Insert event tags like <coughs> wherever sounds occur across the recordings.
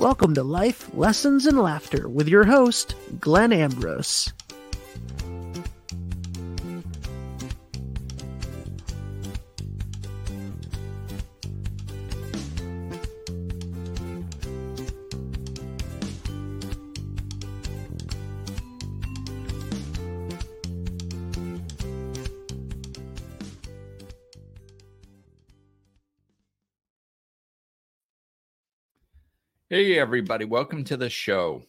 Welcome to Life, Lessons, and Laughter with your host, Glenn Ambrose. Hey, everybody. Welcome to the show.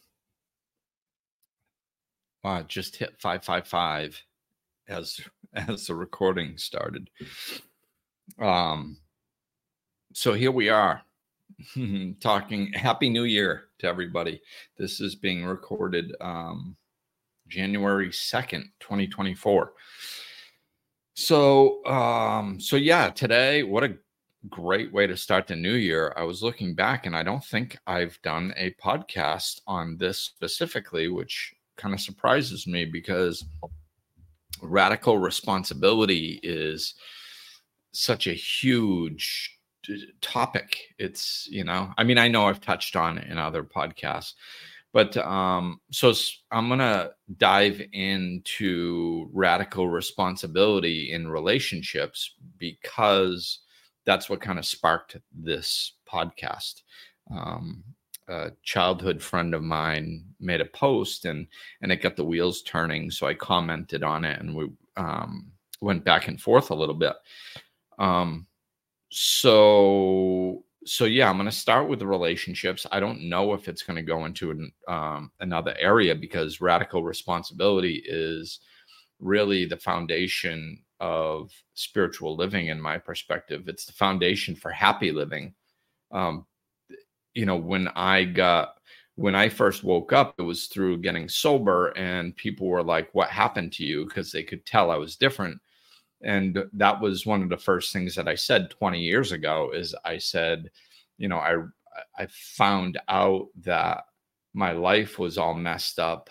Wow, just hit 555 as <laughs> as the recording started. Um so here we are <laughs> talking happy new year to everybody. This is being recorded um January 2nd, 2024. So um so yeah, today what a great way to start the new year. I was looking back and I don't think I've done a podcast on this specifically, which kind of surprises me because radical responsibility is such a huge topic. It's, you know, I mean, I know I've touched on it in other podcasts, but um, so I'm going to dive into radical responsibility in relationships because that's what kind of sparked this podcast. Um, a childhood friend of mine made a post and and it got the wheels turning. So I commented on it and we um, went back and forth a little bit. Um, so so yeah, I'm going to start with the relationships. I don't know if it's going to go into an, um, another area because radical responsibility is really the foundation of spiritual living in my perspective. It's the foundation for happy living. Um you know when i got when i first woke up it was through getting sober and people were like what happened to you? Because they could tell i was different. And that was one of the first things that i said 20 years ago is i said you know i i found out that my life was all messed up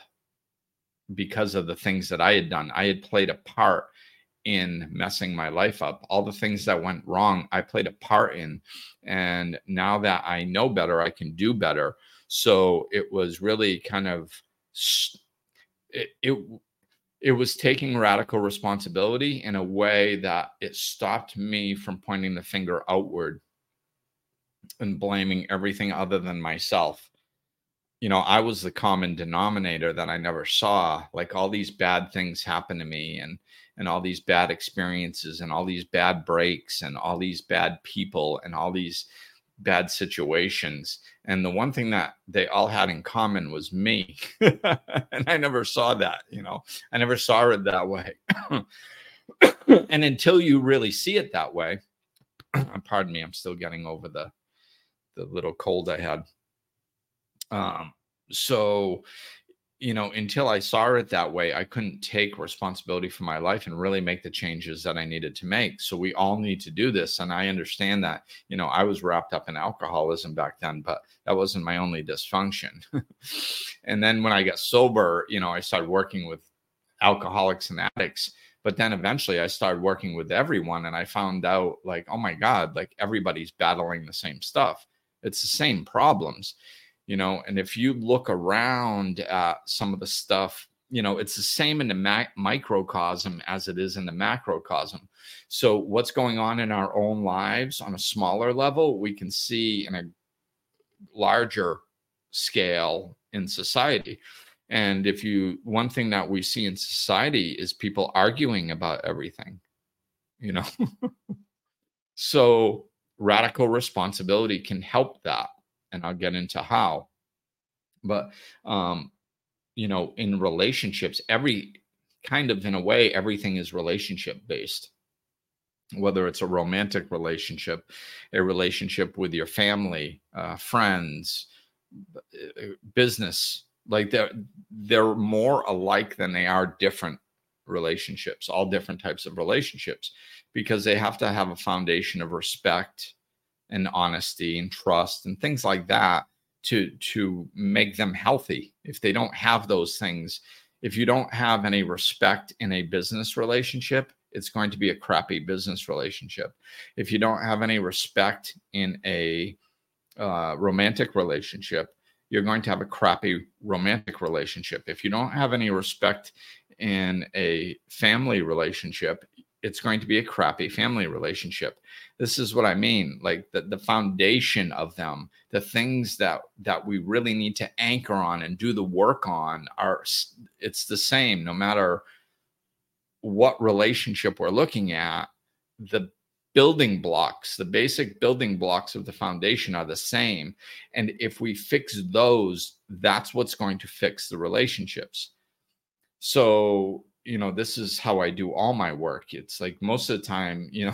because of the things that i had done. I had played a part in messing my life up. All the things that went wrong, I played a part in. And now that I know better, I can do better. So it was really kind of it, it it was taking radical responsibility in a way that it stopped me from pointing the finger outward and blaming everything other than myself. You know, I was the common denominator that I never saw. Like all these bad things happen to me and and all these bad experiences and all these bad breaks and all these bad people and all these bad situations. And the one thing that they all had in common was me. <laughs> and I never saw that, you know, I never saw it that way. <coughs> and until you really see it that way, <coughs> pardon me, I'm still getting over the the little cold I had. Um, so you know, until I saw it that way, I couldn't take responsibility for my life and really make the changes that I needed to make. So we all need to do this. And I understand that, you know, I was wrapped up in alcoholism back then, but that wasn't my only dysfunction. <laughs> and then when I got sober, you know, I started working with alcoholics and addicts. But then eventually I started working with everyone and I found out, like, oh my God, like everybody's battling the same stuff. It's the same problems you know and if you look around at some of the stuff you know it's the same in the microcosm as it is in the macrocosm. So what's going on in our own lives on a smaller level we can see in a larger scale in society. And if you one thing that we see in society is people arguing about everything you know? <laughs> So radical responsibility can help that and I'll get into how. But um, you know, in relationships, every kind of in a way, everything is relationship based. Whether it's a romantic relationship, a relationship with your family, uh, friends, uh, business, like they're they're more alike than they are different relationships, all different types of relationships, because they have to have a foundation of respect and honesty and trust and things like that to to make them healthy if they don't have those things if you don't have any respect in a business relationship it's going to be a crappy business relationship if you don't have any respect in a uh, romantic relationship, you're going to have a crappy romantic relationship. If you don't have any respect in a family relationship, it's going to be a crappy family relationship. This is what I mean. Like the, the foundation of them, the things that that we really need to anchor on and do the work on are it's the same no matter what relationship we're looking at. The building blocks, the basic building blocks of the foundation are the same. And if we fix those, that's what's going to fix the relationships. So, you know, this is how I do all my work. It's like most of the time, you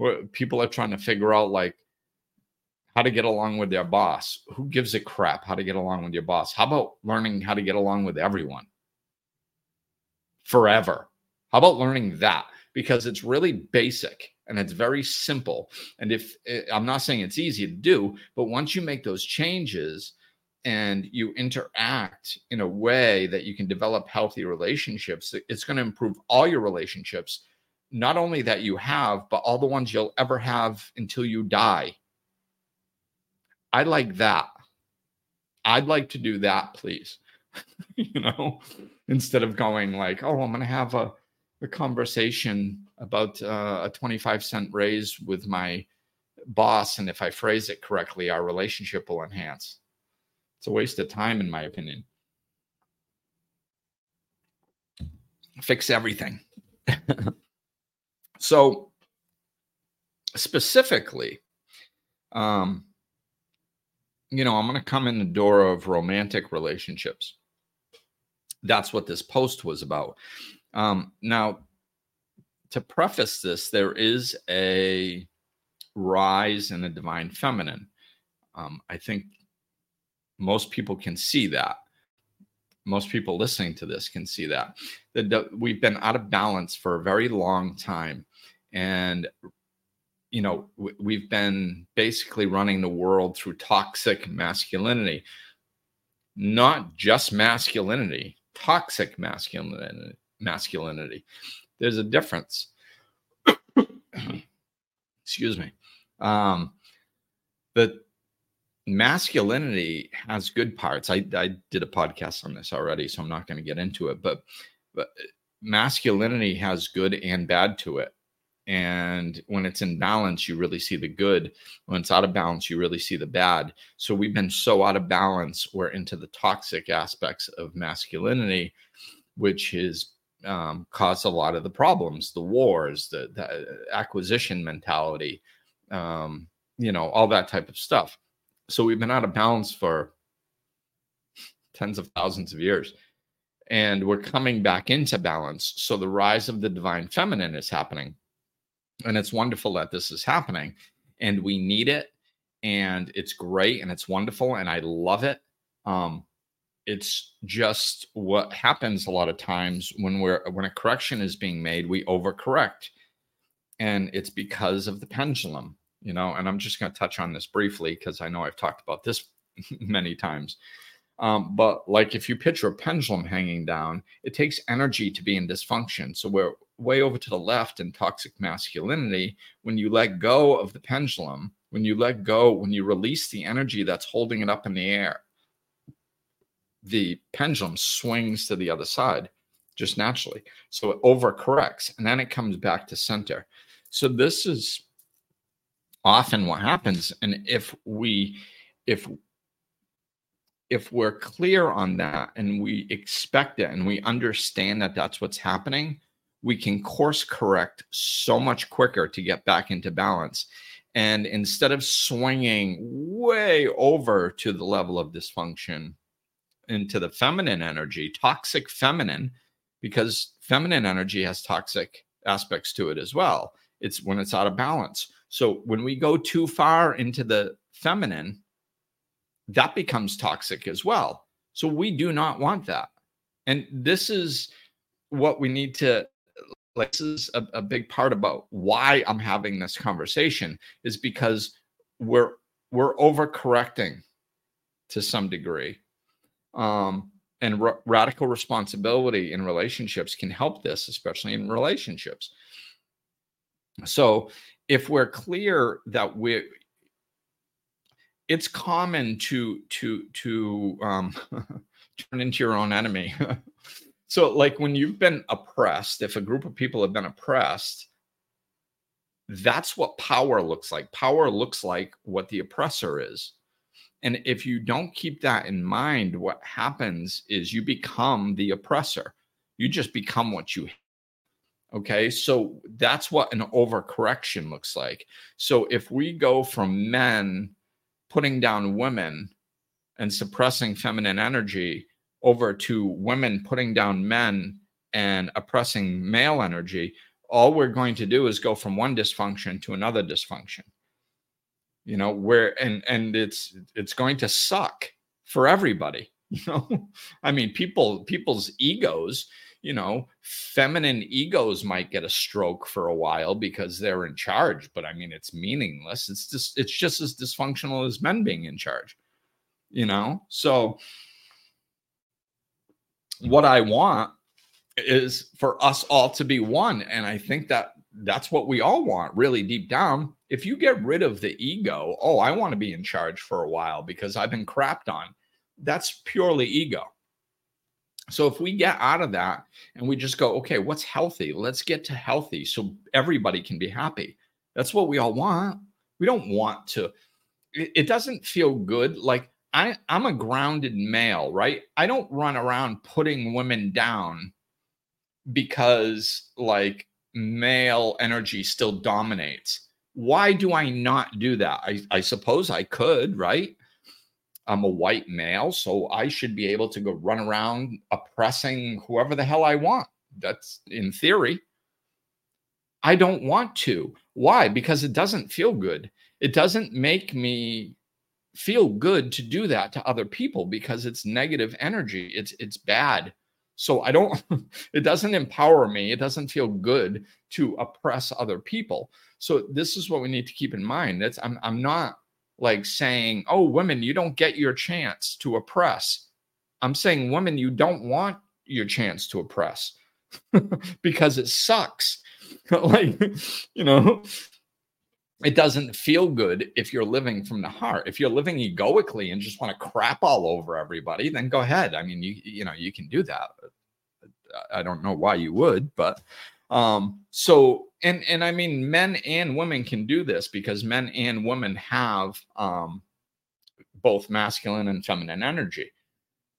know, <laughs> people are trying to figure out like how to get along with their boss. Who gives a crap how to get along with your boss? How about learning how to get along with everyone forever? How about learning that? Because it's really basic and it's very simple. And if eh, I'm not saying it's easy to do, but once you make those changes and you interact in a way that you can develop healthy relationships, it's going to improve all your relationships, not only that you have, but all the ones you'll ever have until you die. I like that. I'd like to do that, please. <laughs> you know, instead of going like, oh, I'm going to have a, a conversation about uh, a 25 cent raise with my boss. And if I phrase it correctly, our relationship will enhance. It's a waste of time, in my opinion. Fix everything. so, specifically, um, you know, I'm going to come in the door of romantic relationships. That's what this post was about. Um, now, to preface this, there is a rise in the divine feminine. Um, I think most people can see that. Most people listening to this can see that. That we've been out of balance for a very long time. And, you know, we've been basically running the world through toxic masculinity, not just masculinity, toxic masculinity. masculinity there's a difference. <coughs> Excuse me. Um, the masculinity has good parts. I, I did a podcast on this already, so I'm not going to get into it. But but masculinity has good and bad to it. And when it's in balance, you really see the good. When it's out of balance, you really see the bad. So we've been so out of balance, we're into the toxic aspects of masculinity, which has um, caused a lot of the problems, the wars, the, the uh, acquisition mentality, um, you know, all that type of stuff. So we've been out of balance for tens of thousands of years. And we're coming back into balance. So the rise of the divine feminine is happening. And it's wonderful that this is happening. And we need it. And it's great and it's wonderful. And I love it. Um, it's just what happens a lot of times when we're when a correction is being made we overcorrect and it's because of the pendulum you know and i'm just going to touch on this briefly because i know i've talked about this <laughs> many times um, but like if you picture a pendulum hanging down it takes energy to be in dysfunction so we're way over to the left in toxic masculinity when you let go of the pendulum when you let go when you release the energy that's holding it up in the air the pendulum swings to the other side just naturally. So it overcorrects and then it comes back to center. So this is often what happens. And if we, if, if we're clear on that and we expect it and we understand that that's what's happening, we can course correct so much quicker to get back into balance. And instead of swinging way over to the level of dysfunction, into the feminine energy, toxic feminine, because feminine energy has toxic aspects to it as well. It's when it's out of balance. So when we go too far into the feminine, that becomes toxic as well. So we do not want that. And this is what we need to this is a, a big part about why I'm having this conversation is because we're we're overcorrecting to some degree um, and r- radical responsibility in relationships can help this, especially in relationships. So, if we're clear that we it's common to to to um, <laughs> turn into your own enemy. <laughs> so, like when you've been oppressed, if a group of people have been oppressed, that's what power looks like. Power looks like what the oppressor is. And if you don't keep that in mind, what happens is you become the oppressor. You just become what you Okay. So that's what an overcorrection looks like. So if we go from men putting down women and suppressing feminine energy over to women putting down men and oppressing male energy, all we're going to do is go from one dysfunction to another dysfunction. You know, where and and it's it's going to suck for everybody. <laughs> You know, I mean, people people's egos you know, feminine egos might get a stroke for a while because they're in charge, but I mean, it's meaningless. It's just, it's just as dysfunctional as men being in charge, you know? So, what I want is for us all to be one. And I think that that's what we all want, really deep down. If you get rid of the ego, oh, I want to be in charge for a while because I've been crapped on, that's purely ego so if we get out of that and we just go, okay, what's healthy? Let's get to healthy so everybody can be happy. That's what we all want. We don't want to, it, doesn't feel good. Like I, I'm a grounded male, right? I don't run around putting women down because like male energy still dominates. Why do I not do that? I, I suppose I could, right? I'm a white male, so I should be able to go run around oppressing whoever the hell I want. That's in theory. I don't want to. Why? Because it doesn't feel good. It doesn't make me feel good to do that to other people because it's negative energy. It's it's bad. So I don't <laughs> it doesn't empower me. It doesn't feel good to oppress other people. So this is what we need to keep in mind. That's I'm I'm not like saying, oh, women, you don't get your chance to oppress. I'm saying, women, you don't want your chance to oppress <laughs> because it sucks. <laughs> like, you know, it doesn't feel good if you're living from the heart. If you're living egoically and just want to crap all over everybody, then go ahead. I mean, you you know, you can do that. I don't know why you would, but um so and and i mean men and women can do this because men and women have um both masculine and feminine energy.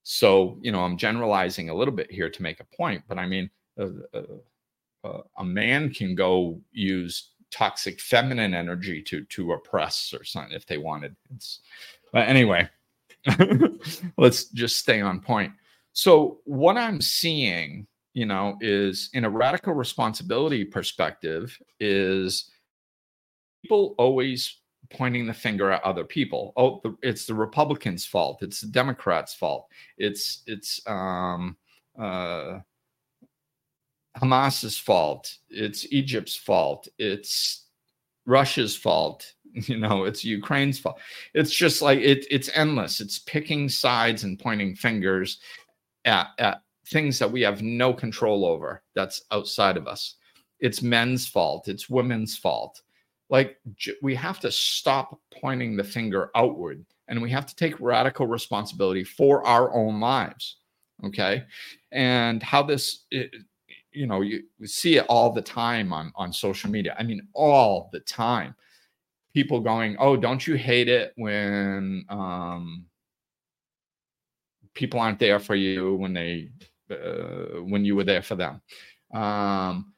So you know i'm generalizing a little bit here to make a point but i mean uh, uh, a man can go use toxic feminine energy to to oppress or something if they wanted. It's but anyway <laughs> let's just stay on point. So what i'm seeing you know, is in a radical responsibility perspective, is people always pointing the finger at other people. Oh, the, it's the Republicans' fault. It's the Democrats' fault. It's it's um, uh, Hamas's fault. It's Egypt's fault. It's Russia's fault. <laughs> You know, it's Ukraine's fault. It's just like it. It's endless. It's picking sides and pointing fingers at at things that we have no control over that's outside of us. It's men's fault, it's women's fault. Like we have to stop pointing the finger outward and we have to take radical responsibility for our own lives. Okay. And how this, it, you know, you see it all the time on, on social media. I mean, all the time. People going, oh, don't you hate it when um, people aren't there for you when they uh, when you were there for them. Um,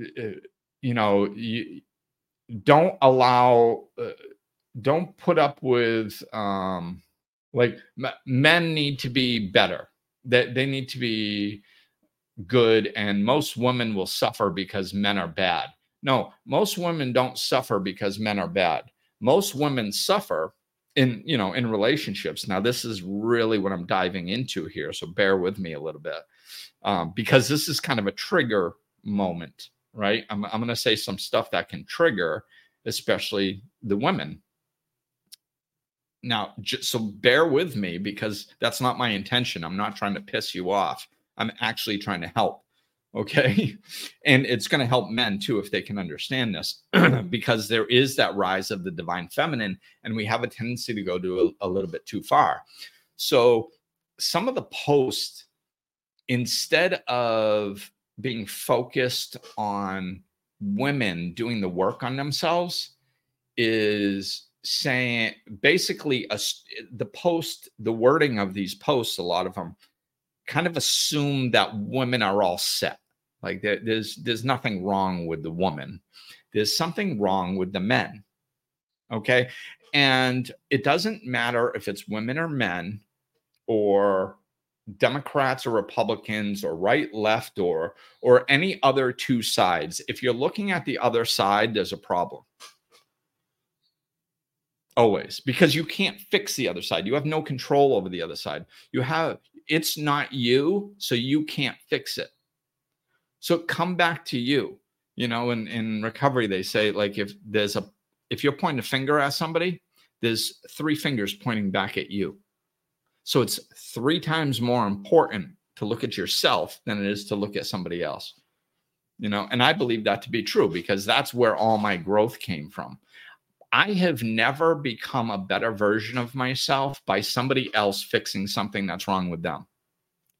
uh, you know, you don't allow, uh, don't put up with, um, like men need to be better. That they need to be good, and most women will suffer because men are bad. No, most women don't suffer because men are bad. Most women suffer in you know in relationships. Now this is really what i'm diving into here so bear with me a little bit um, because this is kind of a trigger moment right? I'm, I'm going to say some stuff that can trigger especially the women. Now just, so bear with me because that's not my intention. I'm not trying to piss you off. I'm actually trying to help Okay. <laughs> And it's going to help men too if they can understand this, <clears throat> because there is that rise of the divine feminine, and we have a tendency to go to a, a little bit too far. So, some of the posts, instead of being focused on women doing the work on themselves, is saying basically a, the post, the wording of these posts, a lot of them kind of assume that women are all set. Like there, there's there's nothing wrong with the woman. There's something wrong with the men. Okay. And it doesn't matter if it's women or men or Democrats or Republicans or right left or or any other two sides. If you're looking at the other side, there's a problem. Always, because you can't fix the other side. You have no control over the other side. You have it's not you, so you can't fix it. So come back to you. You know, in, in recovery, they say like if there's a if you're pointing a finger at somebody, there's three fingers pointing back at you. So it's three times more important to look at yourself than it is to look at somebody else. You know, and I believe that to be true because that's where all my growth came from. I have never become a better version of myself by somebody else fixing something that's wrong with them.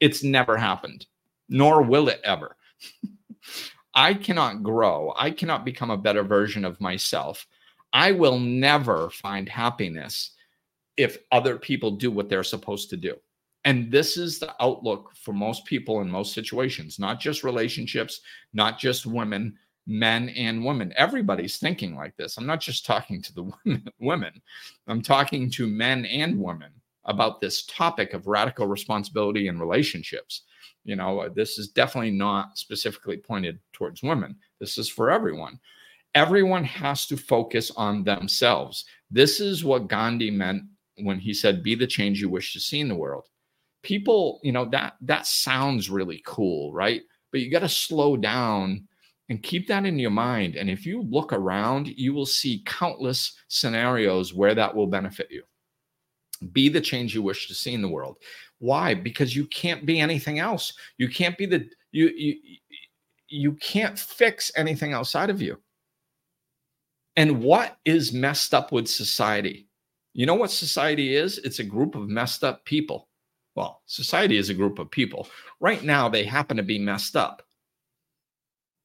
It's never happened, nor will it ever. <laughs> I cannot grow. I cannot become a better version of myself. I will never find happiness if other people do what they're supposed to do. And this is the outlook for most people in most situations, not just relationships, not just women, men and women. Everybody's thinking like this. I'm not just talking to the <laughs> women, I'm talking to men and women about this topic of radical responsibility in relationships. You know, this is definitely not specifically pointed towards women, this is for everyone. Everyone has to focus on themselves. This is what Gandhi meant when he said, Be the change you wish to see in the world. People, you know, that that sounds really cool, right? But you got to slow down and keep that in your mind. And if you look around, you will see countless scenarios where that will benefit you. Be the change you wish to see in the world. Why? Because you can't be anything else. You can't be the you you you can't fix anything outside of you. And what is messed up with society? You know what society is? It's a group of messed up people. Well, society is a group of people. Right now, they happen to be messed up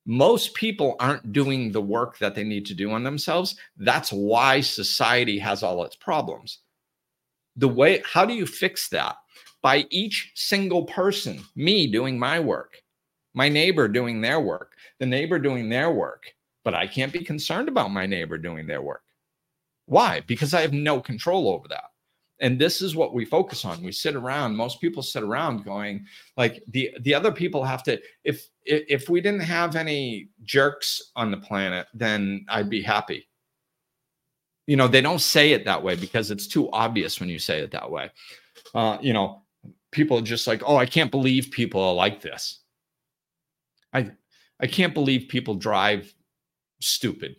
most people aren't doing the work that they need to do on themselves. That's why society has all its problems. The way, how do you fix that? By each single person, me doing my work, my neighbor doing their work, the neighbor doing their work. But I can't be concerned about my neighbor doing their work. Why? Because I have no control over that and this is what we focus on we sit around most people sit around going like the the other people have to if if we didn't have any jerks on the planet then i'd be happy you know they don't say it that way because it's too obvious when you say it that way uh, you know people are just like oh i can't believe people are like this i i can't believe people drive stupid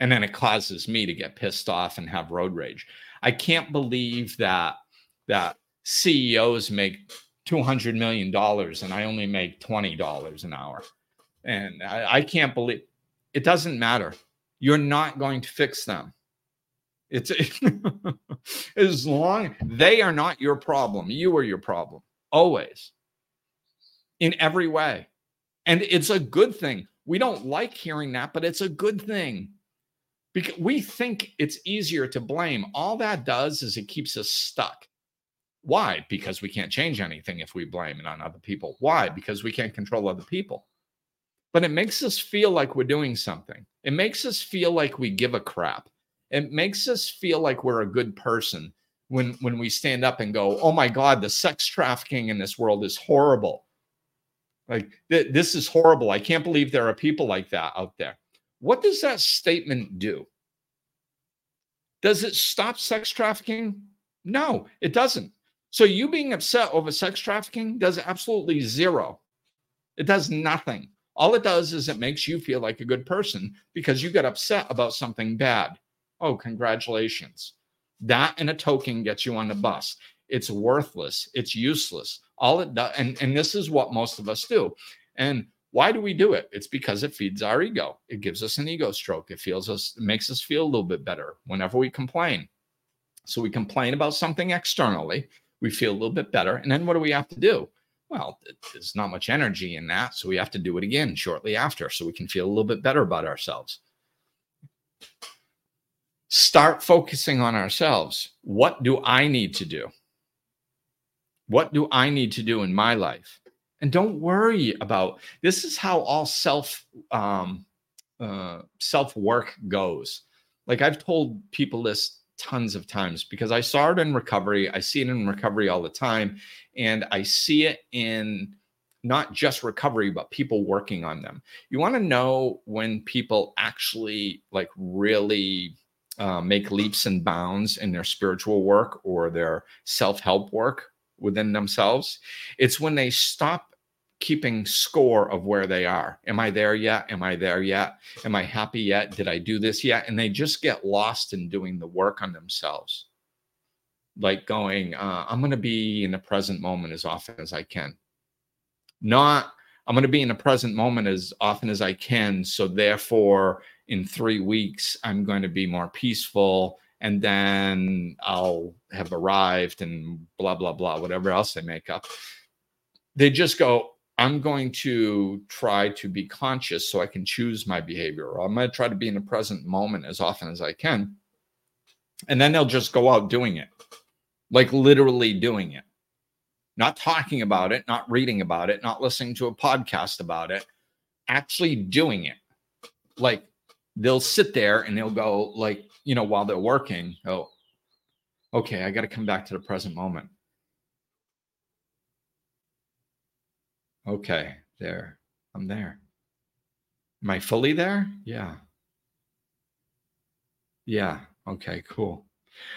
and then it causes me to get pissed off and have road rage I can't believe that that CEOs make two hundred million dollars and I only make twenty dollars an hour, and I, I can't believe it doesn't matter. You're not going to fix them. It's <laughs> as long they are not your problem. You are your problem always, in every way, and it's a good thing. We don't like hearing that, but it's a good thing because we think it's easier to blame. All that does is it keeps us stuck. Why? Because we can't change anything if we blame it on other people. Why? Because we can't control other people. But it makes us feel like we're doing something. It makes us feel like we give a crap. It makes us feel like we're a good person when when we stand up and go, "Oh my god, the sex trafficking in this world is horrible." Like th- this is horrible. I can't believe there are people like that out there. What does that statement do? Does it stop sex trafficking? No, it doesn't. So you being upset over sex trafficking does absolutely zero. It does nothing. All it does is it makes you feel like a good person because you got upset about something bad. Oh, congratulations. That and a token gets you on the mm-hmm. bus. It's worthless. It's useless. All it does, and, and this is what most of us do. And why do we do it? It's because it feeds our ego. It gives us an ego stroke. It feels us, it makes us feel a little bit better whenever we complain. So we complain about something externally, we feel a little bit better. And then what do we have to do? Well, there's not much energy in that. So we have to do it again shortly after so we can feel a little bit better about ourselves. Start focusing on ourselves. What do I need to do? What do I need to do in my life? And don't worry about this is how all self um, uh, self work goes. Like I've told people this tons of times because I saw it in recovery. I see it in recovery all the time. And I see it in not just recovery, but people working on them. You want to know when people actually like really uh, make leaps and bounds in their spiritual work or their self help work within themselves. It's when they stop keeping score of where they are. Am I there yet? Am I there yet? Am I happy yet? Did I do this yet? And they just get lost in doing the work on themselves. Like going, uh, I'm going to be in the present moment as often as I can. Not, I'm going to be in the present moment as often as I can. So therefore, in three weeks, I'm going to be more peaceful. And then I'll have arrived and blah, blah, blah, whatever else they make up. They just go, I'm going to try to be conscious so I can choose my behavior. Or I'm going to try to be in the present moment as often as I can. And then they'll just go out doing it, like literally doing it, not talking about it, not reading about it, not listening to a podcast about it, actually doing it. Like they'll sit there and they'll go, like, you know, while they're working, oh, okay, I got to come back to the present moment. Okay, there. I'm there. Am I fully there? Yeah. Yeah. Okay, cool.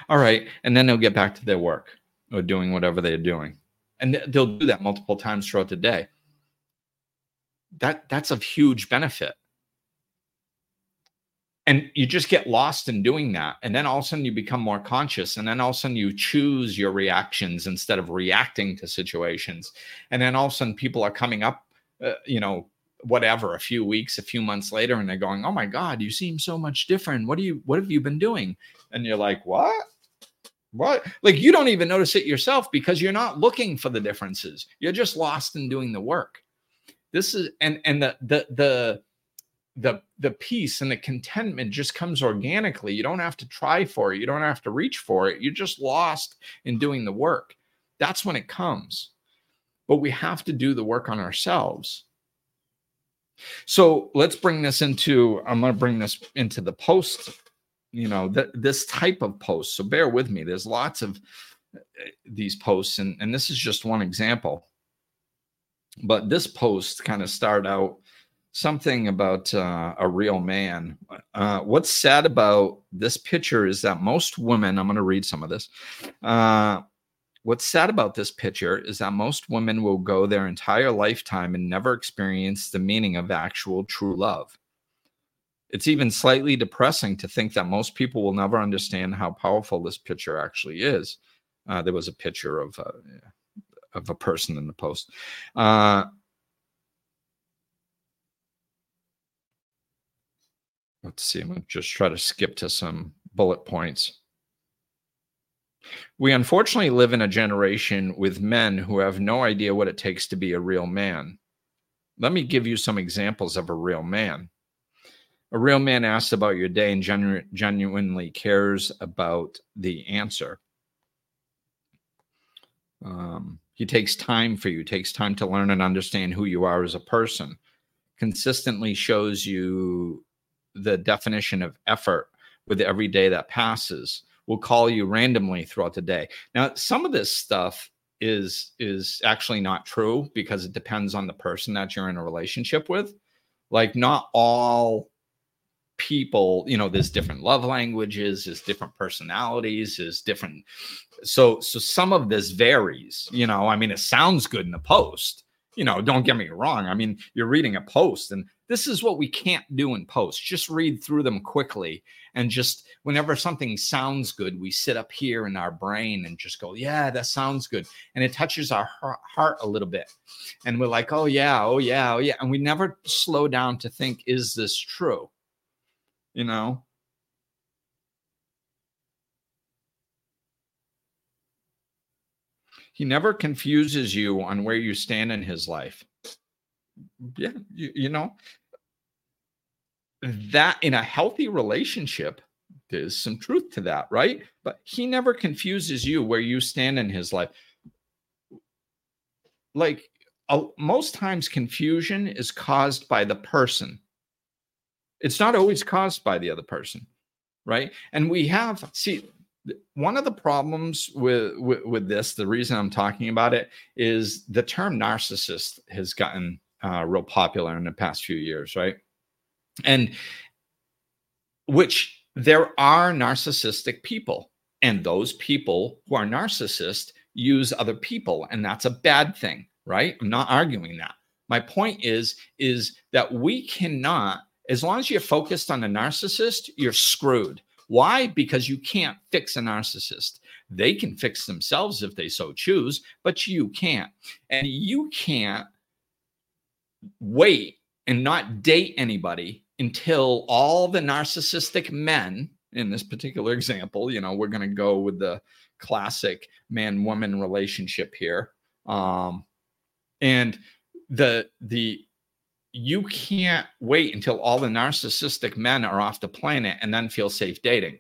All right. And then they'll get back to their work or doing whatever they're doing. And they'll do that multiple times throughout the day. That that's of huge benefit. And you just get lost in doing that. And then all of a sudden you become more conscious. And then all of a sudden you choose your reactions instead of reacting to situations. And then all of a sudden people are coming up, uh, you know, whatever, a few weeks, a few months later, and they're going, Oh my God, you seem so much different. What do you, what have you been doing? And you're like, What? What? Like you don't even notice it yourself because you're not looking for the differences. You're just lost in doing the work. This is, and, and the, the, the, the the peace and the contentment just comes organically. You don't have to try for it. You don't have to reach for it. You're just lost in doing the work. That's when it comes. But we have to do the work on ourselves. So let's bring this into i'm going to bring this into the post you know th- this type of post. So bear with me. There's lots of uh, these posts and, and this is just one example. But this post kind of started out something about uh, a real man. Uh, what's sad about this picture is that most women, I'm going to read some of this. Uh, what's sad about this picture is that most women will go their entire lifetime and never experience the meaning of actual true love. It's even slightly depressing to think that most people will never understand how powerful this picture actually is. Uh, there was a picture of uh, of a person in the post. Let's see, I'm going to just try to skip to some bullet points. We unfortunately live in a generation with men who have no idea what it takes to be a real man. Let me give you some examples of a real man. A real man asks about your day and genu- genuinely cares about the answer. Um, he takes time for you, takes time to learn and understand who you are as a person, consistently shows you the definition of effort with every day that passes will call you randomly throughout the day. Now some of this stuff is is actually not true because it depends on the person that you're in a relationship with. Like not all people you know there's different love languages there's different personalities there's different so so some of this varies you know? I mean it sounds good in the post You know, don't get me wrong. I mean, you're reading a post, and this is what we can't do in posts. Just read through them quickly. And just whenever something sounds good, we sit up here in our brain and just go, yeah, that sounds good. And it touches our heart a little bit. And we're like, oh, yeah, oh, yeah, oh, yeah. And we never slow down to think, is this true? You know? He never confuses you on where you stand in his life. Yeah, you, you know, that in a healthy relationship, there's some truth to that, right? But he never confuses you where you stand in his life. Like uh, most times, confusion is caused by the person. It's not always caused by the other person, right? And we have, see, one of the problems with, with, with this, the reason I'm talking about it is the term narcissist has gotten uh, real popular in the past few years, right? And which there are narcissistic people, and those people who are narcissists use other people, and that's a bad thing, right? I'm not arguing that. My point is is that we cannot, as long as you're focused on a narcissist, you're screwed why? Because you can't fix a narcissist. They can fix themselves if they so choose, but you can't. And you can't wait and not date anybody until all the narcissistic men in this particular example, you know, we're going to go with the classic man woman relationship here. Um, and the the you can't wait until all the narcissistic men are off the planet and then feel safe dating.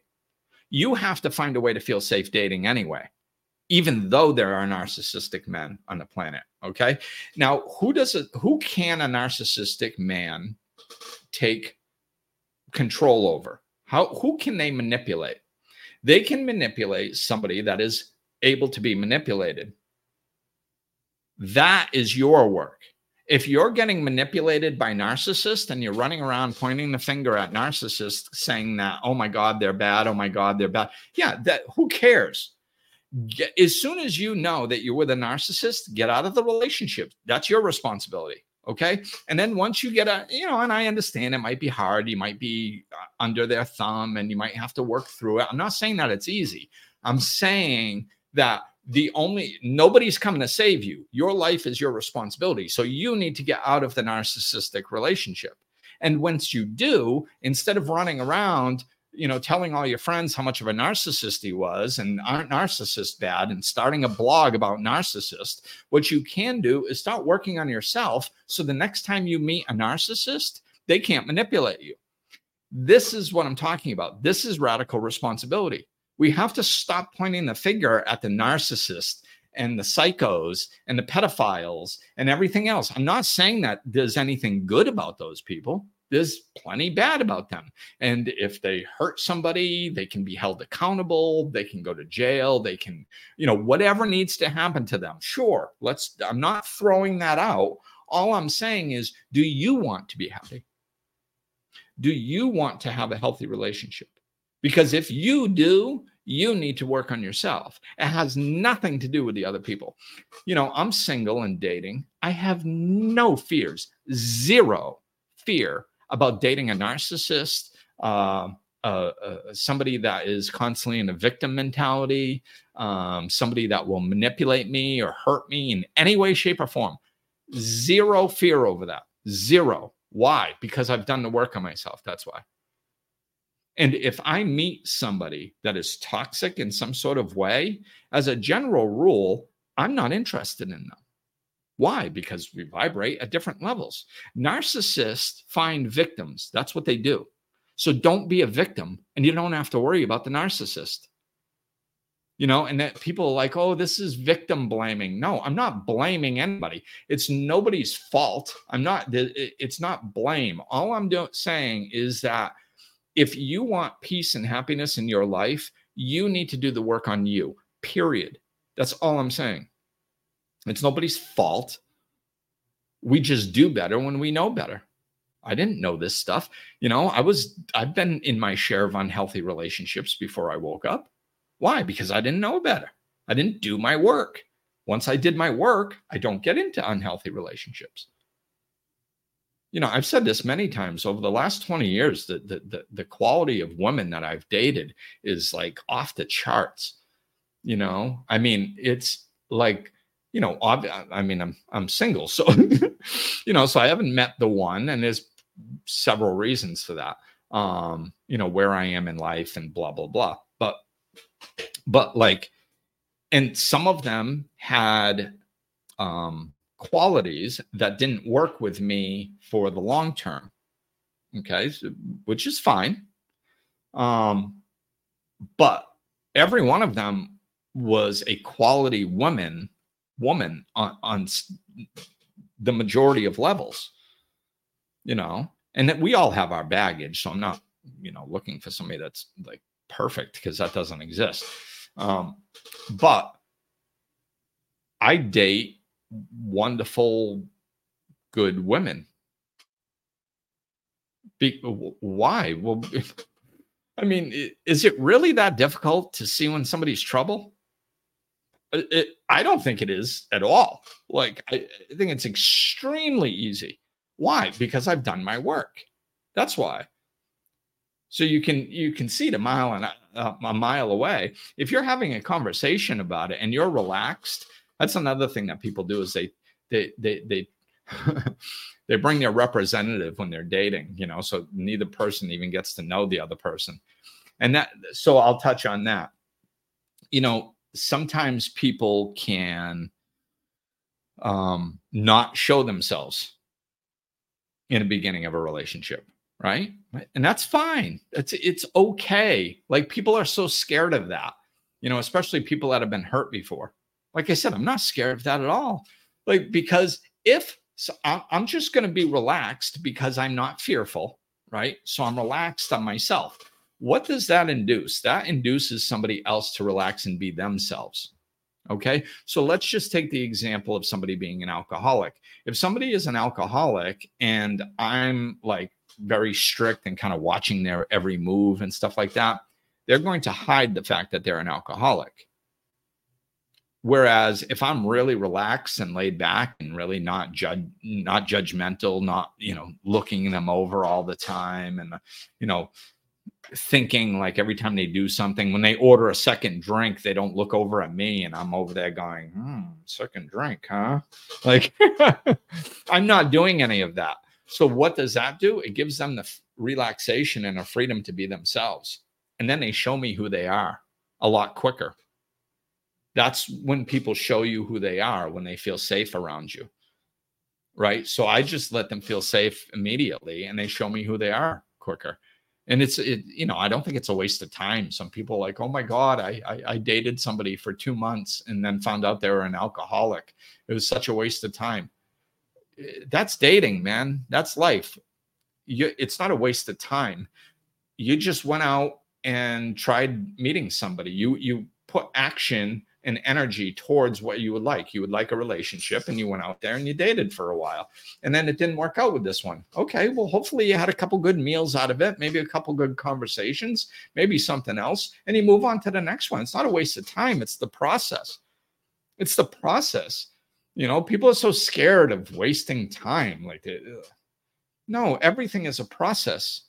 You have to find a way to feel safe dating anyway, even though there are narcissistic men on the planet. Okay. Now, who does it, who can a narcissistic man take control over? How, who can they manipulate? They can manipulate somebody that is able to be manipulated. That is your work if you're getting manipulated by narcissists and you're running around pointing the finger at narcissists saying that oh my god they're bad. Oh my god they're bad yeah that who cares? As soon as you know that you're with a narcissist get out of the relationship. That's your responsibility okay? And then once you get a you know and i understand it might be hard you might be uh, under their thumb and you might have to work through it. I'm not saying that it's easy. I'm saying that the only nobody's coming to save you. Your life is your responsibility. So you need to get out of the narcissistic relationship. And once you do, instead of running around, you know, telling all your friends how much of a narcissist he was and aren't narcissists bad and starting a blog about narcissist, what you can do is start working on yourself. So the next time you meet a narcissist, they can't manipulate you. This is what I'm talking about. This is radical responsibility we have to stop pointing the finger at the narcissist and the psychos and the pedophiles and everything else. I'm not saying that there's anything good about those people. There's plenty bad about them. And if they hurt somebody, they can be held accountable. They can go to jail. They can, you know, whatever needs to happen to them. Sure, let's, I'm not throwing that out. All I'm saying is, do you want to be happy? Do you want to have a healthy relationship? Because if you do, you need to work on yourself. It has nothing to do with the other people. You know, I'm single and dating. I have no fears, zero fear about dating a narcissist, uh, uh, uh, somebody that is constantly in a victim mentality, um, somebody that will manipulate me or hurt me in any way, shape, or form. Zero fear over that. Zero. Why? Because I've done the work on myself. That's why. And if I meet somebody that is toxic in some sort of way, as a general rule, I'm not interested in them. Why? Because we vibrate at different levels. Narcissists find victims. That's what they do. So don't be a victim and you don't have to worry about the narcissist. You know, and that people are like, oh, this is victim blaming. No, I'm not blaming anybody. It's nobody's fault. I'm not, it's not blame. All I'm doing, saying is that if you want peace and happiness in your life, you need to do the work on you, period. That's all I'm saying. It's nobody's fault. We just do better when we know better. I didn't know this stuff. You know, I was, I've been in my share of unhealthy relationships before I woke up. Why? Because I didn't know better. I didn't do my work. once I did my work, I don't get into unhealthy relationships. You know, I've said this many times over the last 20 years that the, the, the quality of women that I've dated is like off the charts. You know, I mean, it's like, you know, ob- I mean, I'm I'm single, so <laughs> you know, so I haven't met the one, and there's several reasons for that. Um, you know, where I am in life and blah blah blah. But but like and some of them had um, qualities that didn't work with me for the long term. Okay, so, which is fine. Um, but every one of them was a quality woman, woman on, on the majority of levels. You know, and that we all have our baggage. So I'm not, you know, looking for somebody that's like perfect because that doesn't exist. Um, but I date wonderful, good women. Be, why? Well, <laughs> I mean, is it really that difficult to see when somebody's trouble? It, I don't think it is at all. Like, I, I think it's extremely easy. Why? Because I've done my work. That's why. So you can you can see it a mile and a, a mile away. If you're having a conversation about it and you're relaxed, that's another thing that people do is they they they they <laughs> they bring their representative when they're dating, you know, so neither person even gets to know the other person. And that so I'll touch on that. You know, sometimes people can um not show themselves in the beginning of a relationship right? And that's fine. It's it's okay. Like people are so scared of that, you know, especially people that have been hurt before. Like I said, I'm not scared of that at all. Like because if so I'm just going to be relaxed because I'm not fearful, right? So I'm relaxed on myself. What does that induce? That induces somebody else to relax and be themselves. Okay. So let's just take the example of somebody being an alcoholic. If somebody is an alcoholic and I'm like very strict and kind of watching their every move and stuff like that, they're going to hide the fact that they're an alcoholic. Whereas if I'm really relaxed and laid back and really not judge, not judgmental, not you know looking them over all the time, and you know thinking like every time they do something, when they order a second drink, they don't look over at me, and I'm over there going, hmm, second drink, huh? Like <laughs> I'm not doing any of that. So what does that do? It gives them the relaxation and a freedom to be themselves. And then they show me who they are a lot quicker. That's when people show you who they are when they feel safe around you. Right? So I just let them feel safe immediately and they show me who they are quicker. And it's it, you know, I don't think it's a waste of time. Some people like, oh my God, I, I I dated somebody for two months and then found out they were an alcoholic. It was such a waste of time eh, that's dating, man. That's life. You, it's not a waste of time. You just went out and tried meeting somebody. You you put action and energy towards what you would like. You would like a relationship, and you went out there and you dated for a while, and then it didn't work out with this one. Okay, well, hopefully you had a couple good meals out of it, maybe a couple good conversations, maybe something else, and you move on to the next one. It's not a waste of time. It's the process. It's the process. You know, people are so scared of wasting time. Like, no, everything is a process.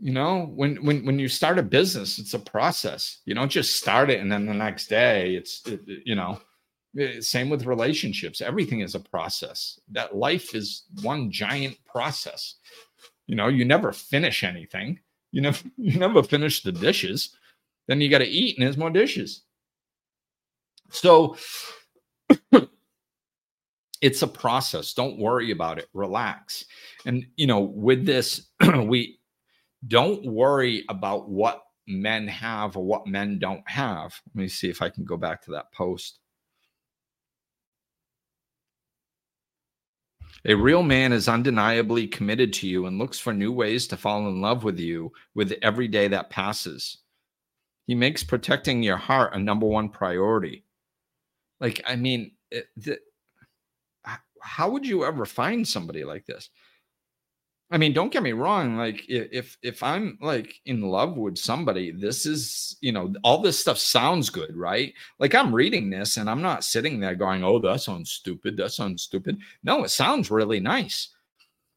You know, when when when you start a business, it's a process. You don't just start it and then the next day it's it, you know. Eh, same with relationships. Everything is a process. That life is one giant process. You know, you never finish anything. You never <laughs> you never finish the dishes. Then you got to eat, and there's more dishes. So <coughs> it's a process. Don't worry about it. Relax. And, you know, with this, <clears throat> we don't worry about what men have or what men don't have. Let me see if I can go back to that post. A real man is undeniably committed to you and looks for new ways to fall in love with you with every day that passes. He makes protecting your heart a number one priority. Like, I mean, it, the, how would you ever find somebody like this? I mean, don't get me wrong. Like, if if I'm like in love with somebody, this is you know all this stuff sounds good, right? Like I'm reading this and I'm not sitting there going, "Oh, that sounds stupid. That sounds stupid." No, it sounds really nice,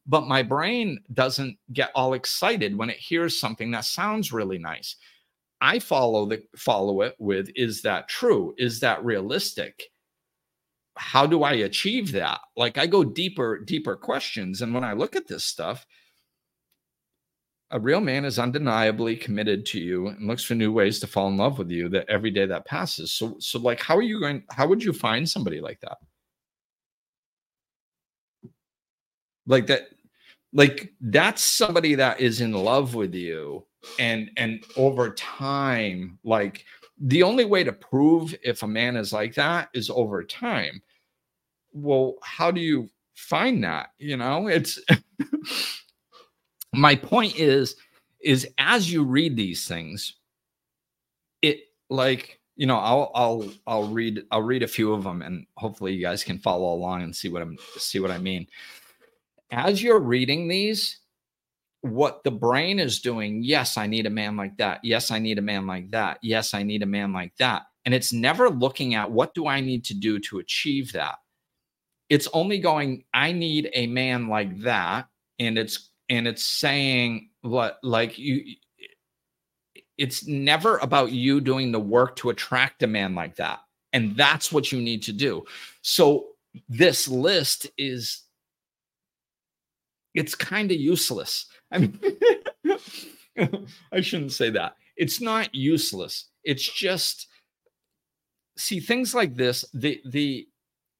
but my brain doesn't get all excited when it hears something that sounds really nice. I follow the follow it with, "Is that true? Is that realistic?" How do I achieve that? Like I go deeper, deeper questions. And when I look at this stuff, a real man is undeniably committed to you and looks for new ways to fall in love with you that every day that passes. So, so like, how are you going? How would you find somebody like that? Like that, like that's somebody that is in love with you, and and over time, like the only way to prove if a man is like that is over time. Well, how do you find that? You know, it's <laughs> my point is is as you read these things, it like you know I'll I'll I'll read I'll read a few of them and hopefully you guys can follow along and see what I'm see what I mean. As you're reading these, what the brain is doing yes i need a man like that. Yes i need a man like that. Yes i need a man like that. And it's never looking at what do i need to do to achieve that. It's only going i need a man like that. And it's and it's saying what like you it's never about you doing the work to attract a man like that. And that's what you need to do. So this list is it's kind of useless I mean, <laughs> I shouldn't say that. It's not useless. It's just see things like this. The the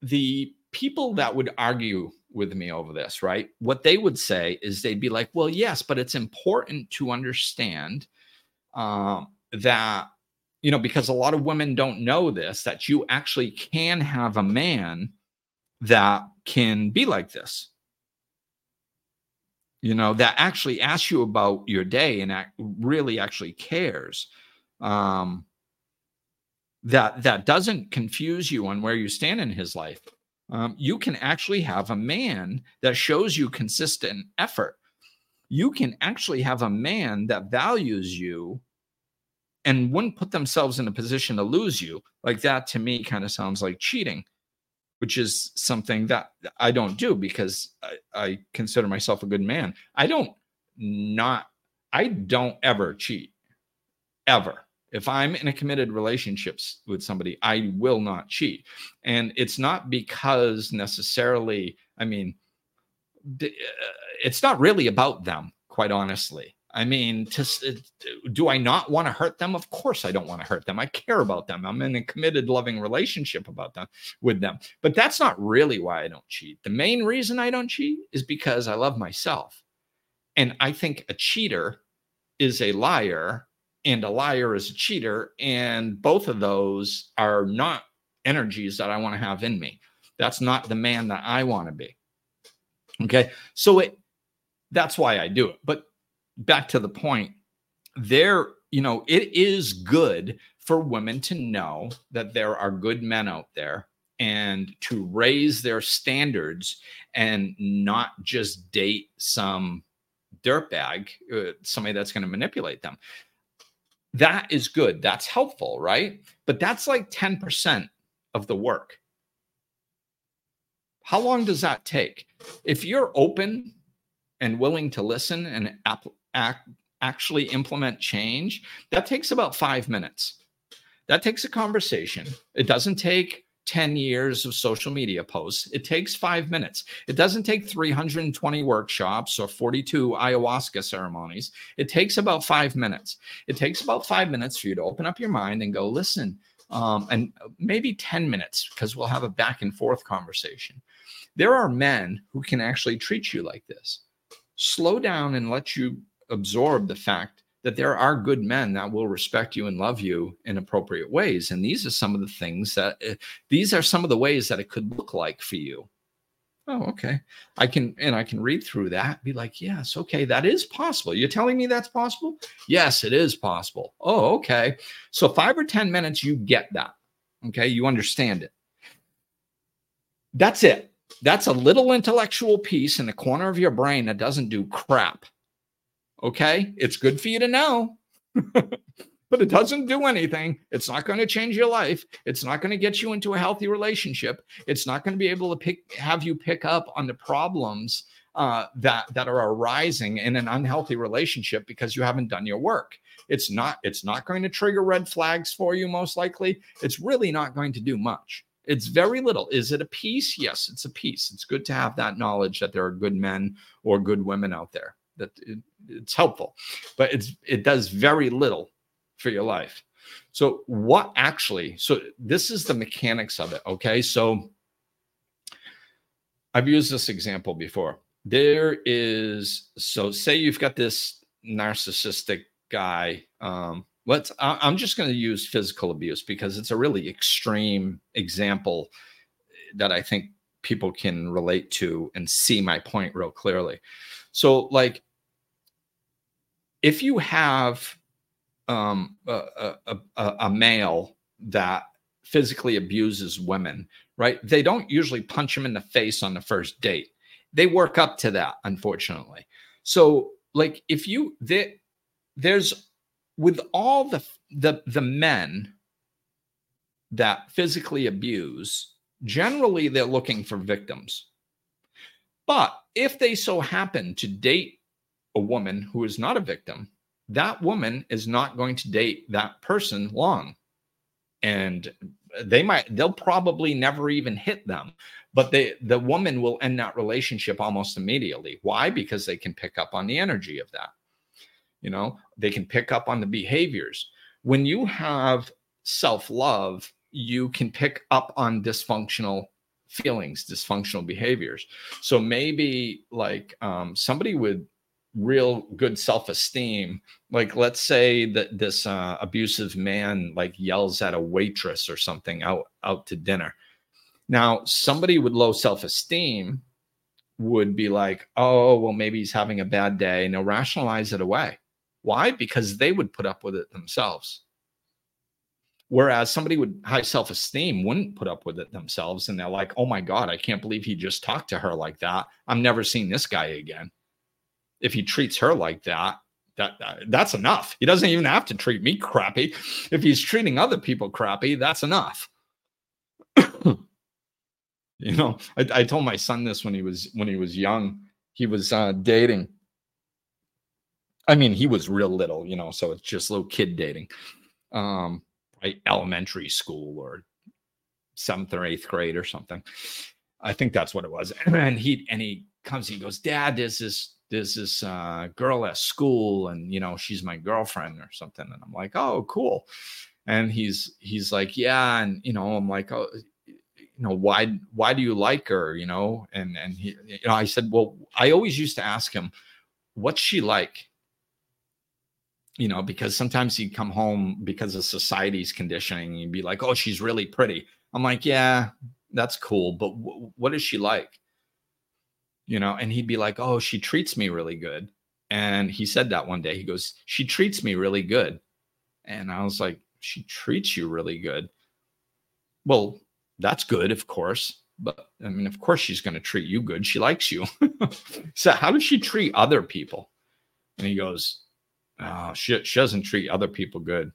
the people that would argue with me over this, right? What they would say is they'd be like, "Well, yes, but it's important to understand um, that." You know, because a lot of women don't know this, that you actually can have a man that can be like this you know, that actually asks you about your day and act, really actually cares. Um, that that doesn't confuse you on where you stand in his life. Um, you can actually have a man that shows you consistent effort. You can actually have a man that values you and wouldn't put themselves in a position to lose you. Like that to me kind of sounds like cheating which is something that I don't do because I, I, consider myself a good man. I don't not, I don't ever cheat, ever. If I'm in a committed relationships with somebody, I will not cheat. And it's not because necessarily, I mean, uh, it's not really about them, quite honestly. I mean, to, uh, do I not want to hurt them? Of course, I don't want to hurt them. I care about them. I'm in a committed, loving relationship about them with them. But that's not really why I don't cheat. The main reason I don't cheat is because I love myself, and I think a cheater is a liar, and a liar is a cheater, and both of those are not energies that I want to have in me. That's not the man that I want to be. Okay, so it that's why I do it, but back to the point, there, you know, it is good for women to know that there are good men out there and to raise their standards and not just date some dirtbag, uh, somebody that's going to manipulate them. That is good. That's helpful, right? But that's like 10% of the work. How long does that take? If you're open and willing to listen and act, actually implement change, that takes about five minutes. That takes a conversation. It doesn't take 10 years of social media posts. It takes five minutes. It doesn't take 320 workshops or 42 ayahuasca ceremonies. It takes about five minutes. It takes about five minutes for you to open up your mind and go, listen, um, and maybe 10 minutes because we'll have a back and forth conversation. There are men who can actually treat you like this. Slow down and let you absorb the fact that there are good men that will respect you and love you in appropriate ways. And these are some of the things that, uh, these are some of the ways that it could look like for you. Oh, okay. I can, and I can read through that, be like, yes, okay, that is possible. You're telling me that's possible? Yes, it is possible. Oh, okay. So five or 10 minutes, you get that. Okay. You understand it. That's it. that's a little intellectual piece in the corner of your brain that doesn't do crap. Okay. It's good for you to know, <laughs> but it doesn't do anything. It's not going to change your life. It's not going to get you into a healthy relationship. It's not going to be able to pick, have you pick up on the problems uh, that that are arising in an unhealthy relationship because you haven't done your work. It's not it's not going to trigger red flags for you most likely. It's really not going to do much. It's very little. Is it a piece? Yes, it's a piece. It's good to have that knowledge that there are good men or good women out there. That it, it's helpful, but it's it does very little for your life. So what actually? So this is the mechanics of it. Okay, so I've used this example before. There is so say you've got this narcissistic guy um, let's i'm just going to use physical abuse because it's a really extreme example that i think people can relate to and see my point real clearly so like if you have um, a, a, a, male that physically abuses women right they don't usually punch him in the face on the first date they work up to that unfortunately so like if you there, there's with all the the the men that physically abuse, generally they're looking for victims. But if they so happen to date a woman who is not a victim, that woman is not going to date that person long. And they might they'll probably never even hit them but they the woman will end that relationship almost immediately. Why? Because they can pick up on the energy of that. You know they can pick up on the behaviors. When you have self-love you can pick up on dysfunctional feelings dysfunctional behaviors so maybe like um, somebody with real good self-esteem like let's say that this uh, abusive man like yells at a waitress or something out out to dinner now somebody with low self-esteem would be like oh well maybe he's having a bad day and they'll rationalize it away why? Because they would put up with it themselves. Whereas somebody with high self esteem wouldn't put up with it themselves. And they're like, oh my God, I can't believe he just talked to her like that. I'm never seeing this guy again. If he treats her like that, that, that's enough. He doesn't even have to treat me crappy. If he's treating other people crappy, that's enough. <coughs> you know, I, I, told my son this when he was when he was young. He was uh, dating I mean, he was real little, you know, so it's just little kid dating. Um, elementary school or seventh or eighth grade or something. I think that's what it was. <clears throat> And he and he comes, he goes, Dad, there's this there's this uh, girl at school, and you know, she's my girlfriend or something. And I'm like, oh, cool. And he's he's like, yeah, and you know, I'm like, oh, you know, why why do you like her? You know, and and he, you know, I said, well, I always used to ask him, what's she like? You know, because sometimes you come home because of society's conditioning, you'd be like, oh, she's really pretty. I'm like, yeah, that's cool, but w- what is she like? You know, and he'd be like, oh, she treats me really good. And he said that one day. He goes, she treats me really good. And I was like, she treats you really good. Well, that's good, of course. But I mean, of course, she's going to treat you good. She likes you. <laughs> so, how does she treat other people? And he goes, oh, she, she doesn't treat other people good.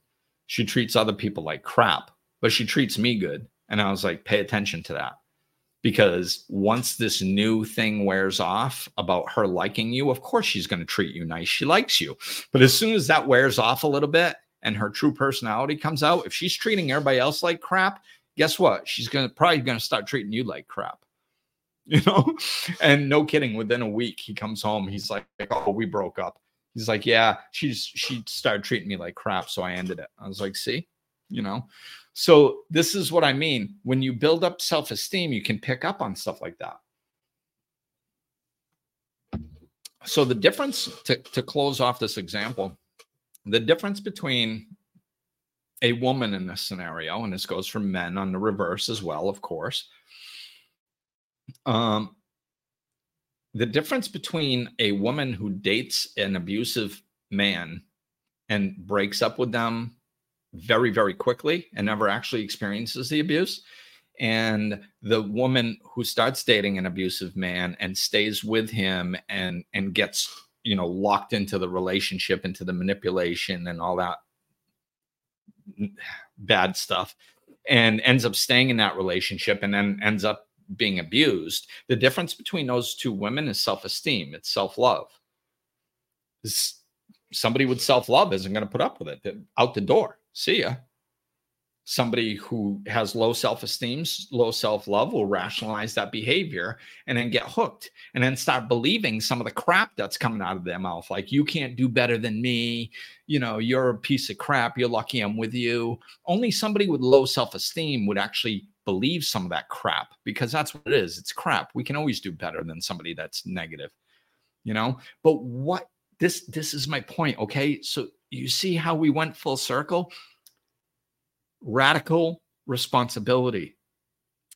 She treats other people like crap, but she treats me good. And I was like, pay attention to that. Because once this new thing wears off about her liking you, of course she's going to treat you nice. She likes you. But as soon as that wears off a little bit and her true personality comes out, if she's treating everybody else like crap, guess what? She's going to probably going to start treating you like crap. <laughs> You know? And no kidding, within a week, he comes home. He's like, oh, we broke up he's like, yeah, she's she started treating me like crap, so I ended it. I was like, see, you know. So this is what I mean. When you build up self-esteem, you can pick up on stuff like that. So the difference to, to close off this example, the difference between a woman in this scenario, and this goes for men on the reverse as well, of course. Um, the difference between a woman who dates an abusive man and breaks up with them very, very quickly and never actually experiences the abuse and the woman who starts dating an abusive man and stays with him and and gets you know locked into the relationship into the manipulation and all that bad stuff and ends up staying in that relationship and then ends up being abused the difference between those two women is self-esteem it's self-love. Somebody with self-love isn't going to put up with it out the door see ya. Somebody who has low self-esteem low self-love will rationalize that behavior and then get hooked and then start believing some of the crap that's coming out of their mouth like you can't do better than me you know you're a piece of crap you're lucky i'm with you. Only somebody with low self-esteem would actually believe some of that crap because that's what it is it's crap we can always do better than somebody that's negative you know but what this this is my point okay so you see how we went full circle radical responsibility.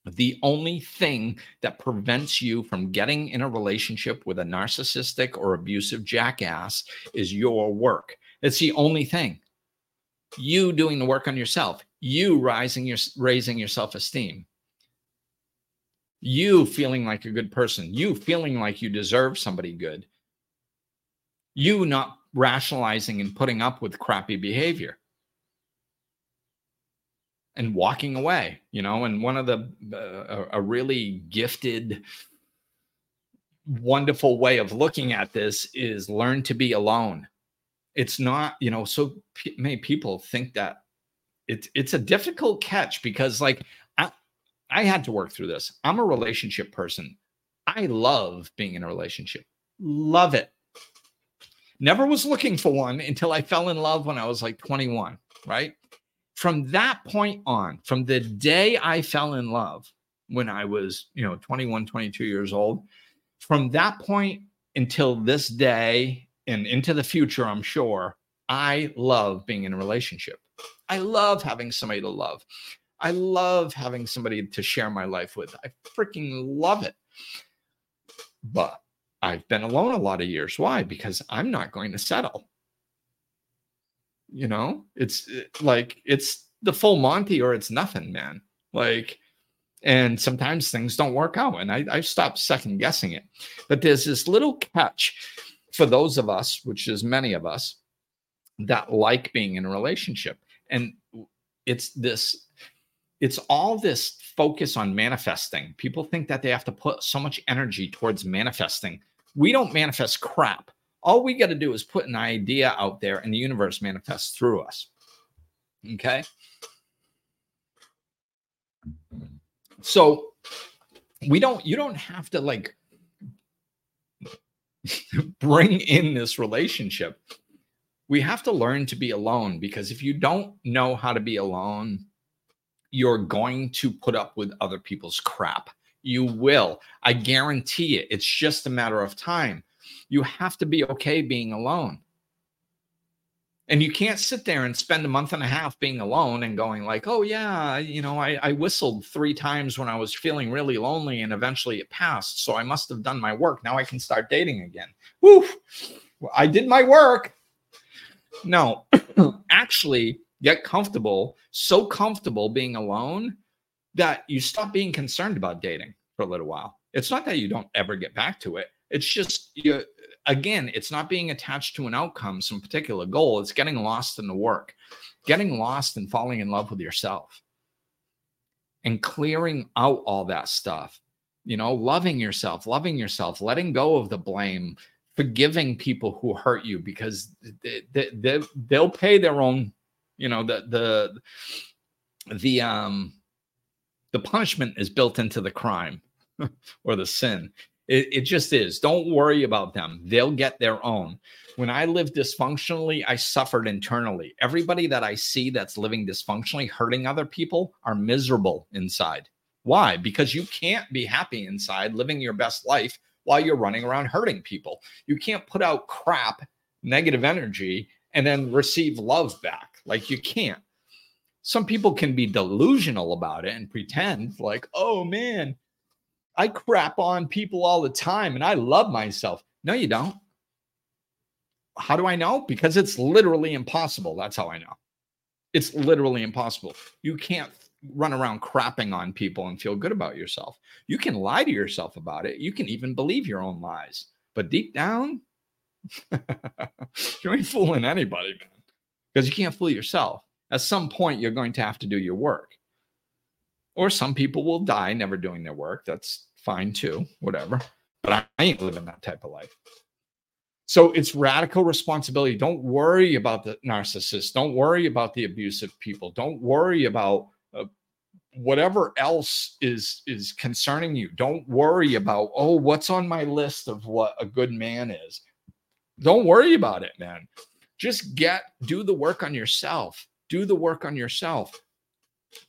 The only thing that prevents you from getting in a relationship with a narcissistic or abusive jackass is your work. It's the only thing. You doing the work on yourself, you rising your raising your self-esteem. You feeling like a good person, you feeling like you deserve somebody good. You not rationalizing and putting up with crappy behavior and walking away you know and one of the uh, a really gifted wonderful way of looking at this is learn to be alone it's not you know so p- many people think that it's it's a difficult catch because like I, I had to work through this. I'm a relationship person. I love being in a relationship. Love it. Never was looking for one until i fell in love when i was like 21 right? From that point on, from the day I fell in love when I was, you know, 21, 22 years old, from that point until this day and into the future, I'm sure, I love being in a relationship. I love having somebody to love. I love having somebody to share my life with. I freaking love it. But I've been alone a lot of years. Why? Because I'm not going to settle you know it's eh, like it's the full monty or it's nothing man like and sometimes things don't work out and I, I stopped second guessing it but there's this little catch for those of us which is many of us that like being in a relationship and it's this it's all this focus on manifesting people think that they have to put so much energy towards manifesting we don't manifest crap all we got to do is put an idea out there and the universe manifests through us. Okay. So we don't, you don't have to like <laughs> bring in this relationship. We have to learn to be alone because if you don't know how to be alone, you're going to put up with other people's crap. You will. I guarantee it. It's just a matter of time you have to be okay being alone. And you can't sit there and spend a month and a half being alone and going like, oh yeah, you know, I, I whistled three times when I was feeling really lonely and eventually it passed. So I must have done my work. Now I can start dating again. Woo! I did my work. No, <coughs> actually get comfortable, so comfortable being alone that you stop being concerned about dating for a little while. It's not that you don't ever get back to it. It's just you again, it's not being attached to an outcome, some particular goal. It's getting lost in the work, getting lost and falling in love with yourself and clearing out all that stuff. You know, loving yourself, loving yourself, letting go of the blame, forgiving people who hurt you because they, they, they, they'll pay their own, you know, the, the, the, um, the punishment is built into the crime <laughs> or the sin. It, it just is. Don't worry about them. They'll get their own. When I lived dysfunctionally, I suffered internally. Everybody that I see that's living dysfunctionally, hurting other people, are miserable inside. Why? Because you can't be happy inside, living your best life while you're running around hurting people. You can't put out crap, negative energy, and then receive love back. Like you can't. Some people can be delusional about it and pretend like, oh man, I crap on people all the time and I love myself. No, you don't. How do I know? Because it's literally impossible. That's how I know. It's literally impossible. You can't run around crapping on people and feel good about yourself. You can lie to yourself about it. You can even believe your own lies. But deep down, <laughs> you ain't fooling anybody. Because you can't fool yourself. At some point, you're going to have to do your work. Or some people will die never doing their work. That's fine too, whatever. But I ain't living that type of life. So it's radical responsibility. Don't worry about the narcissist. Don't worry about the abusive people. Don't worry about whatever else is is concerning you. Don't worry about oh, what's on my list of what a good man is. Don't worry about it, man. Just get do the work on yourself. Do the work on yourself.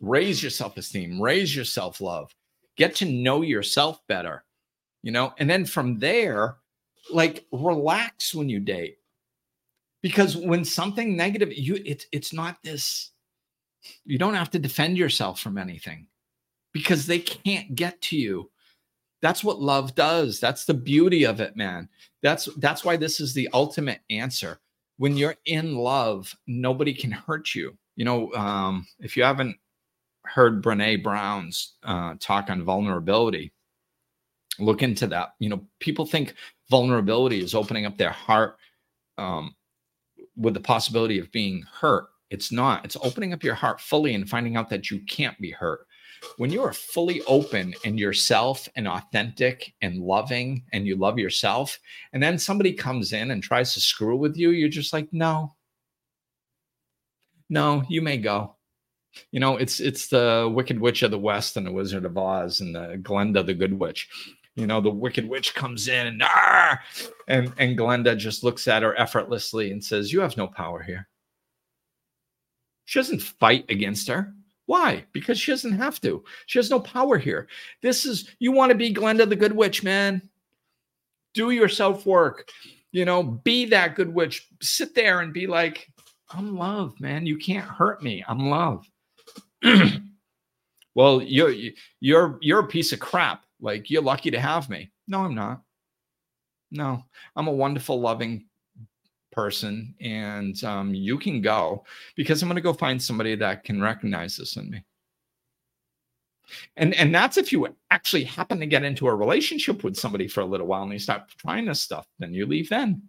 Raise your self-esteem, raise your self-love. Get to know yourself better. You know, and then from there, like relax when you date because when something negative you it's it's not this you don't have to defend yourself from anything because they can't get to you. That's what love does. That's the beauty of it man. That's that's why this is the ultimate answer. When you're in love nobody can hurt you. You know um, if you haven't heard Brené Brown's uh, talk on vulnerability look into that. You know people think vulnerability is opening up their heart um, with the possibility of being hurt. It's not. It's opening up your heart fully and finding out that you can't be hurt. When you are fully open and yourself and authentic and loving and you love yourself, and then somebody comes in and tries to screw with you, you're just like, no, no, you may go. You know, it's it's the Wicked Witch of the West and the Wizard of Oz and the Glenda the Good Witch you know the wicked witch comes in and and and glenda just looks at her effortlessly and says you have no power here she doesn't fight against her. Why? Because she doesn't have to. She has no power here. This is you want to be glenda the good witch man. Do your self work you know be that good witch. Sit there and be like i'm love man. You can't hurt me. I'm love. <clears throat> Well you're you're you're a piece of crap. Like, you're lucky to have me. No, I'm not. No, I'm a wonderful, loving person. And um, you can go because I'm going to go find somebody that can recognize this in me. And, and that's if you actually happen to get into a relationship with somebody for a little while and you start trying this stuff, then you leave then.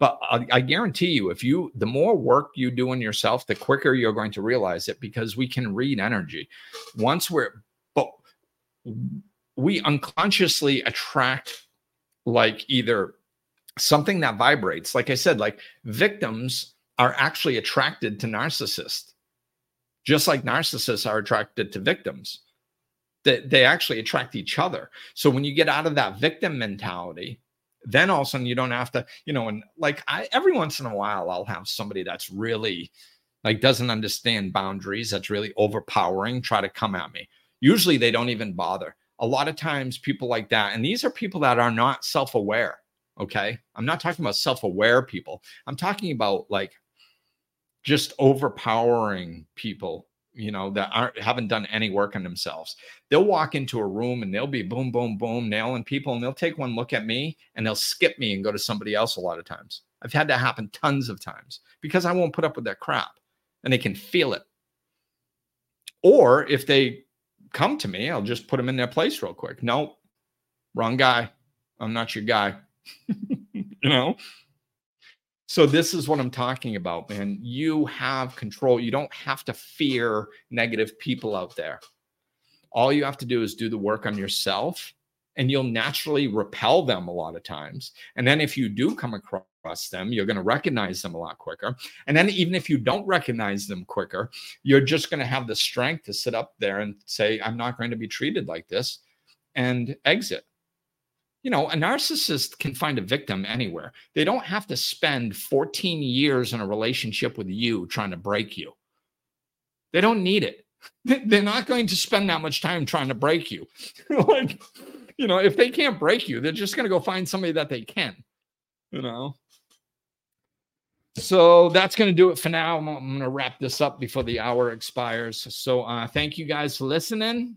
But I, I guarantee you, if you, the more work you do on yourself, the quicker you're going to realize it because we can read energy. Once we're, but we unconsciously attract like either something that vibrates. Like i said like victims are actually attracted to narcissists just like narcissists are attracted to victims. They, they actually attract each other. So when you get out of that victim mentality then all of a sudden you don't have to you know and like i every once in a while i'll have somebody that's really like doesn't understand boundaries that's really overpowering try to come at me. Usually they don't even bother. A lot of times people like that and these are people that are not self-aware okay i'm not talking about self-aware people i'm talking about like just overpowering people you know that aren't haven't done any work on themselves they'll walk into a room and they'll be boom boom boom nailing people and they'll take one look at me and they'll skip me and go to somebody else a lot of times i've had that happen tons of times because i won't put up with that crap and they can feel it or if they come to me, I'll just put them in their place real quick. No, wrong guy. I'm not your guy. <laughs> you know? So this is what I'm talking about, man. You have control. You don't have to fear negative people out there. All you have to do is do the work on yourself and you'll naturally repel them a lot of times. And then if you do come across them, you're going to recognize them a lot quicker. And then even if you don't recognize them quicker, you're just going to have the strength to sit up there and say, I'm not going to be treated like this and exit. You know, a narcissist can find a victim anywhere. They don't have to spend 14 years in a relationship with you trying to break you. They don't need it. <laughs> They're not going to spend that much time trying to break you. <laughs> like, you know, if they can't break you, they're just going to go find somebody that they can, you know. So that's going to do it for now. I'm, I'm going to wrap this up before the hour expires. So uh, thank you guys for listening.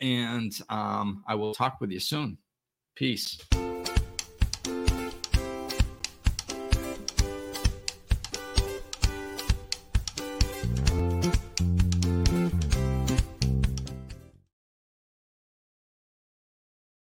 And um, I will talk with you soon. Peace.